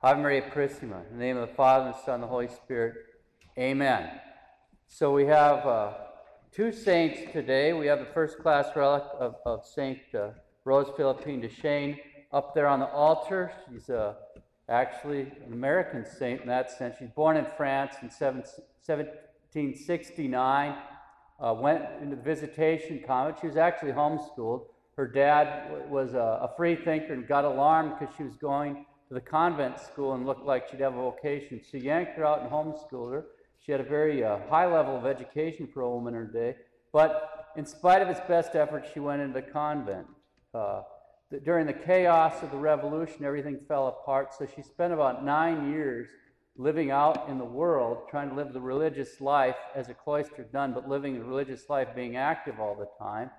Ave Maria Purissima. In the name of the Father, and the Son, and the Holy Spirit. Amen. So we have uh, two saints today. We have the first class relic of, of Saint uh, Rose Philippine Duchesne up there on the altar. She's uh, actually an American saint in that sense. She's born in France in 1769. Uh, went into the visitation convent. She was actually homeschooled. Her dad was a, a free thinker and got alarmed because she was going to the convent school and looked like she'd have a vocation. So yanked her out and homeschooled her. She had a very uh, high level of education for a woman in her day. But in spite of its best efforts, she went into the convent. Uh, during the chaos of the revolution, everything fell apart. So she spent about nine years living out in the world, trying to live the religious life as a cloistered nun, but living the religious life, being active all the time.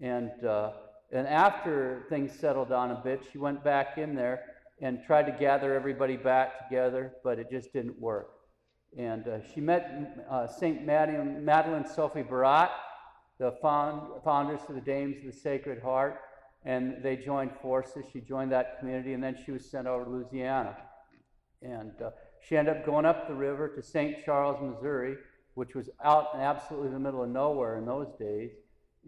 And, uh, and after things settled down a bit, she went back in there and tried to gather everybody back together, but it just didn't work. And uh, she met uh, St. Madeleine, Madeleine Sophie Barat, the found, founders of the Dames of the Sacred Heart, and they joined forces. She joined that community, and then she was sent over to Louisiana. And uh, she ended up going up the river to St. Charles, Missouri, which was out in absolutely the middle of nowhere in those days,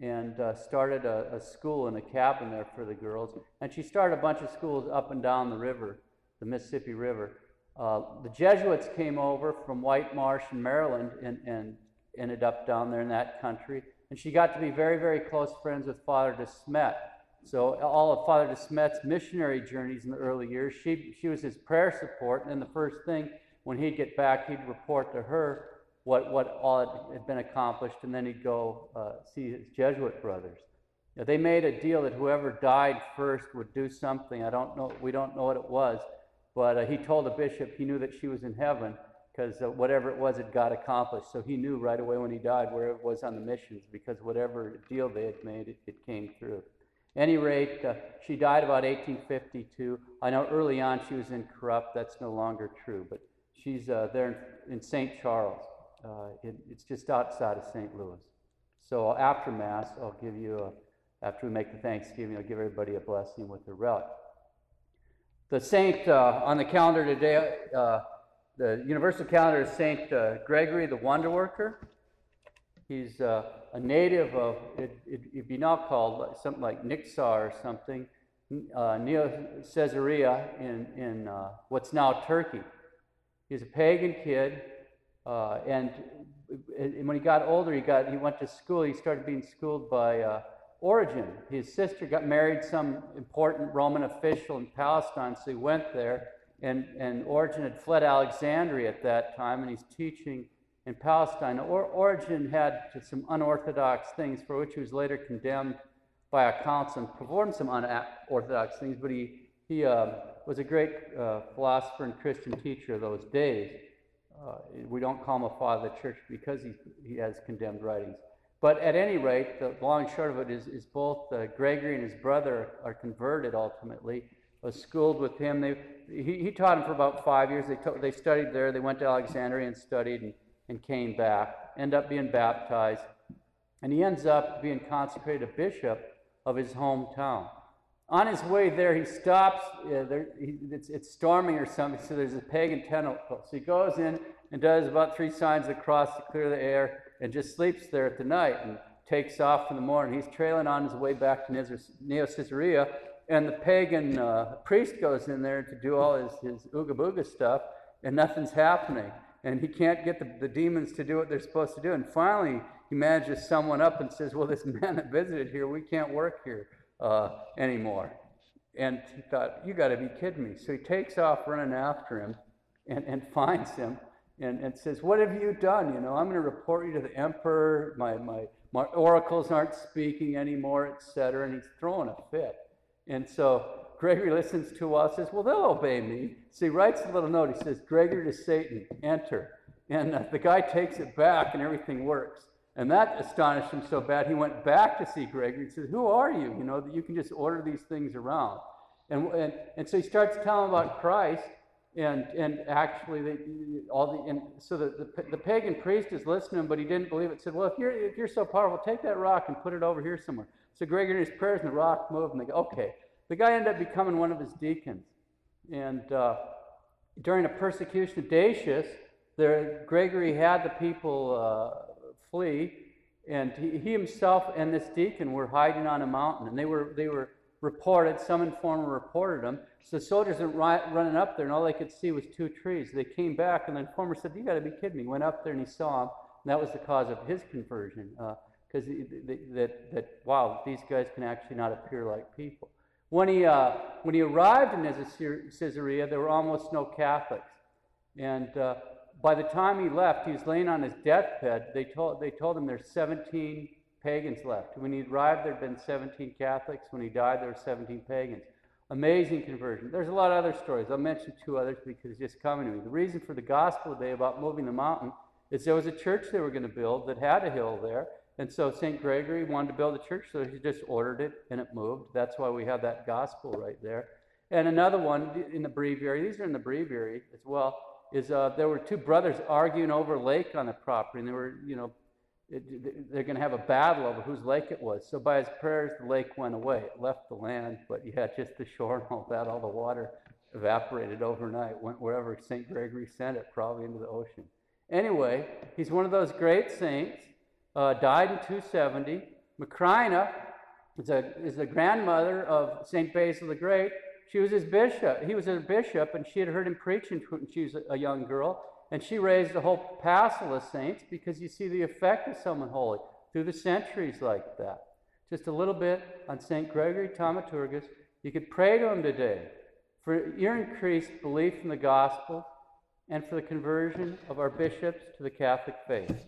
and uh, started a, a, school in a cabin there for the girls. And she started a bunch of schools up and down the river, the Mississippi River. Uh, the Jesuits came over from White Marsh in Maryland and, and ended up down there in that country. And she got to be very, very close friends with Father de Smet. So all of Father de Smet's missionary journeys in the early years, she, she was his prayer support. And the first thing, when he'd get back, he'd report to her what, what all had been accomplished, and then he'd go uh, see his Jesuit brothers. Now, they made a deal that whoever died first would do something. I don't know, we don't know what it was, but uh, he told the bishop he knew that she was in heaven because uh, whatever it was, it got accomplished. So he knew right away when he died where it was on the missions because whatever deal they had made, it, it came through any rate, uh, she died about 1852. I know early on she was incorrupt. That's no longer true, but she's uh, there in, in St. Charles. Uh, it, it's just outside of St. Louis. So after Mass, I'll give you, a, after we make the Thanksgiving, I'll give everybody a blessing with the relic. The saint uh, on the calendar today, uh, the universal calendar is St. Uh, Gregory the Wonder Worker. He's uh, a native of, it, would be now called something like Niksar or something, uh, Neo Caesarea in, in uh, what's now Turkey. He's a pagan kid, uh, and, and, when he got older, he, got, he went to school. He started being schooled by uh, Origen. His sister got married some important Roman official in Palestine, so he went there. And, and Origen had fled Alexandria at that time, and he's teaching in Palestine. Or, Origen had some unorthodox things for which he was later condemned by a council and performed some unorthodox things, but he, he uh, was a great uh, philosopher and Christian teacher of those days. Uh, we don't call him a father of the church because he, he has condemned writings. But at any rate, the long and short of it is, is both uh, Gregory and his brother are converted ultimately. Was schooled with him. They, he, he taught him for about five years. They, they studied there. They went to Alexandria and studied. And, and came back, end up being baptized, and he ends up being consecrated a bishop of his hometown. On his way there, he stops. Uh, there, he, it's, it's, storming or something, so there's a pagan temple. So he goes in and does about three signs of the cross to clear the air and just sleeps there at the night and takes off in the morning. He's trailing on his way back to Neo Caesarea, and the pagan uh, priest goes in there to do all his, his ooga booga stuff, and nothing's happening and he can't get the, the demons to do what they're supposed to do. And finally, he manages someone up and says, Well, this man that visited here, we can't work here uh, anymore. And he thought, You got to be kidding me. So he takes off running after him and, and finds him and, and says, What have you done? You know, I'm going to report you to the emperor. My, my, my oracles aren't speaking anymore, etc. And he's throwing a fit. And so Gregory listens to us, says, Well, they'll obey me. So he writes a little note. He says, Gregory to Satan, enter. And uh, the guy takes it back, and everything works. And that astonished him so bad, he went back to see Gregory and said, Who are you? You know, that you can just order these things around. And, and, and so he starts telling about Christ, and, and actually, they, all the, and so the, the, the pagan priest is listening, but he didn't believe it. Said, Well, if you're, if you're so powerful, take that rock and put it over here somewhere. So Gregory, and his prayers, and the rock moved, and they go, Okay. The guy ended up becoming one of his deacons. And uh, during the persecution of Decius, there, Gregory had the people uh, flee, and he, himself and this deacon were hiding on a mountain, and they were they were reported. Some informer reported them. So the soldiers were running up there, and all they could see was two trees. They came back, and the informer said, "You got to be kidding me!" Went up there and he saw them, and that was the cause of his conversion. Because uh, that that wow, these guys can actually not appear like people. When he, uh, when he arrived in Caesarea, there were almost no Catholics. And uh, by the time he left, he was laying on his deathbed. They told, they told him there's 17 pagans left. When he arrived, there had been 17 Catholics. When he died, there were 17 pagans. Amazing conversion. There's a lot of other stories. I'll mention two others because it's just coming to me. The reason for the gospel today about moving the mountain is there was a church they were going to build that had a hill there, and so St. Gregory wanted to build a church, so he just ordered it and it moved. That's why we have that gospel right there. And another one in the breviary, these are in the breviary as well, is uh, there were two brothers arguing over lake on the property, and they were, you know, it, they're going to have a battle over whose lake it was. So by his prayers, the lake went away. It left the land, but yeah, just the shore and all that. All the water evaporated overnight, went wherever St. Gregory sent it, probably into the ocean. Anyway, he's one of those great saints uh, died in 270. Macrina is a, is the grandmother of St. Basil the Great. She was his bishop. He was a bishop, and she had heard him preaching when she was a young girl. And she raised a whole passel of saints because you see the effect of someone holy through the centuries like that. Just a little bit on St. Gregory Thaumaturgus. You could pray to him today for your increased belief in the gospel and for the conversion of our bishops to the Catholic faith.